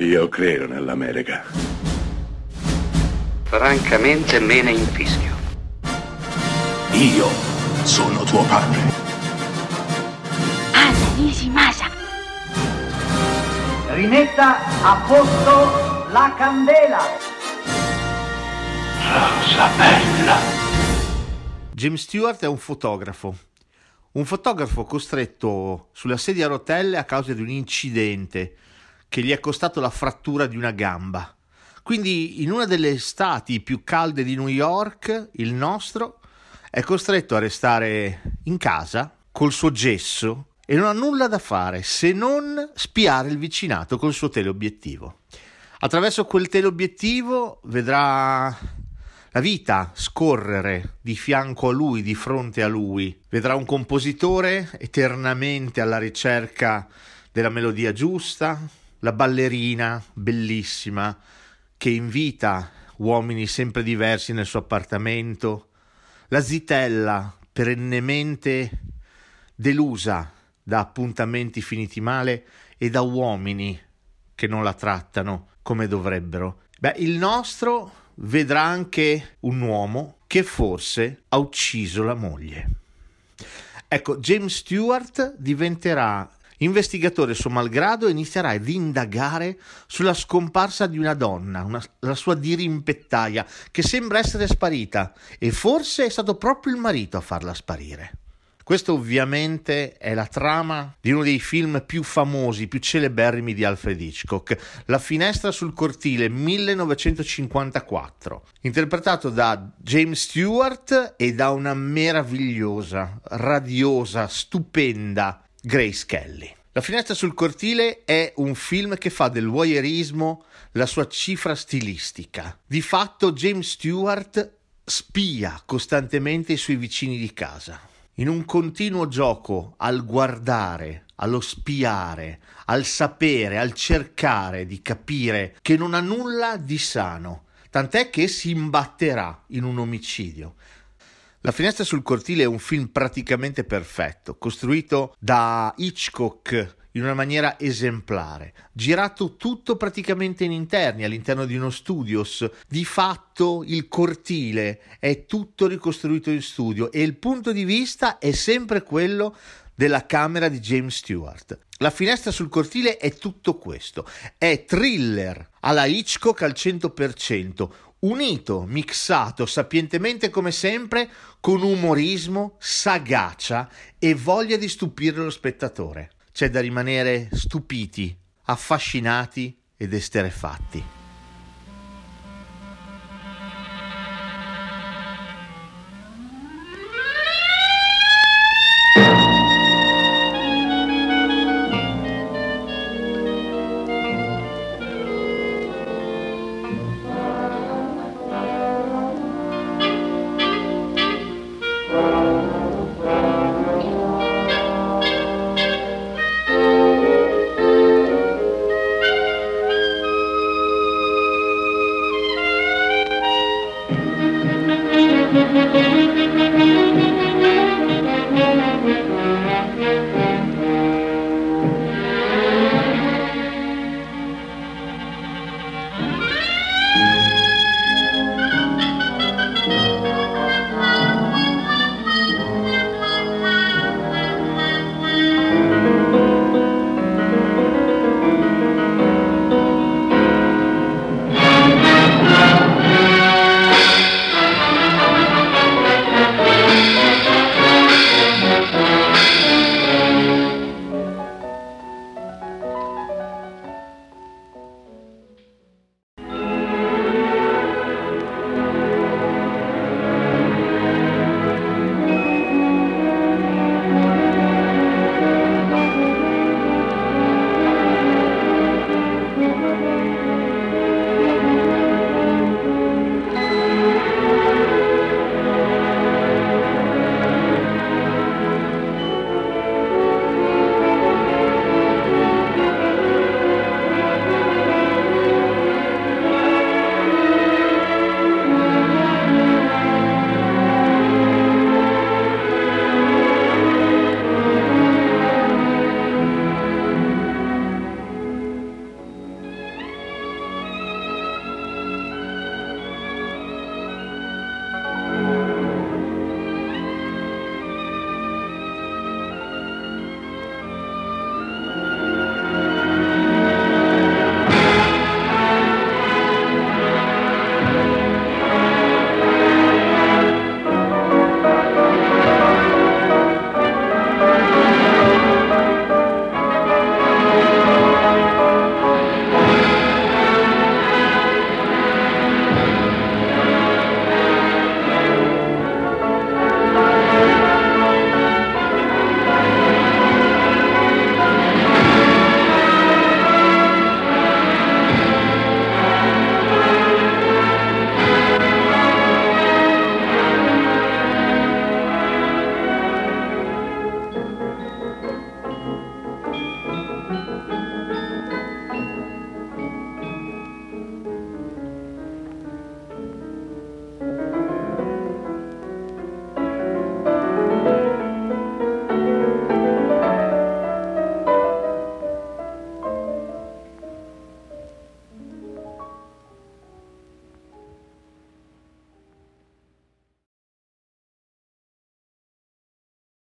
Io credo nell'America. Francamente me ne infischio. Io sono tuo padre. Anna Nishimasa. Rimetta a posto la candela. Rosa bella. Jim Stewart è un fotografo. Un fotografo costretto sulla sedia a rotelle a causa di un incidente che gli è costato la frattura di una gamba. Quindi in una delle estati più calde di New York, il nostro è costretto a restare in casa col suo gesso e non ha nulla da fare se non spiare il vicinato col suo teleobiettivo. Attraverso quel teleobiettivo vedrà la vita scorrere di fianco a lui, di fronte a lui. Vedrà un compositore eternamente alla ricerca della melodia giusta, la ballerina bellissima che invita uomini sempre diversi nel suo appartamento, la zitella perennemente delusa da appuntamenti finiti male e da uomini che non la trattano come dovrebbero. Beh, il nostro vedrà anche un uomo che forse ha ucciso la moglie. Ecco, James Stewart diventerà investigatore suo malgrado inizierà ad indagare sulla scomparsa di una donna, una, la sua dirimpettaia, che sembra essere sparita e forse è stato proprio il marito a farla sparire. Questa ovviamente è la trama di uno dei film più famosi, più celeberrimi di Alfred Hitchcock, La finestra sul cortile 1954, interpretato da James Stewart e da una meravigliosa, radiosa, stupenda Grace Kelly. La finestra sul cortile è un film che fa del voyeurismo la sua cifra stilistica. Di fatto James Stewart spia costantemente i suoi vicini di casa. In un continuo gioco al guardare, allo spiare, al sapere, al cercare di capire che non ha nulla di sano, tant'è che si imbatterà in un omicidio. La finestra sul cortile è un film praticamente perfetto, costruito da Hitchcock in una maniera esemplare, girato tutto praticamente in interni, all'interno di uno studios. Di fatto il cortile è tutto ricostruito in studio e il punto di vista è sempre quello della camera di James Stewart. La finestra sul cortile è tutto questo, è thriller alla Hitchcock al 100%, unito, mixato sapientemente come sempre con umorismo, sagacia e voglia di stupire lo spettatore. C'è da rimanere stupiti, affascinati ed esterefatti.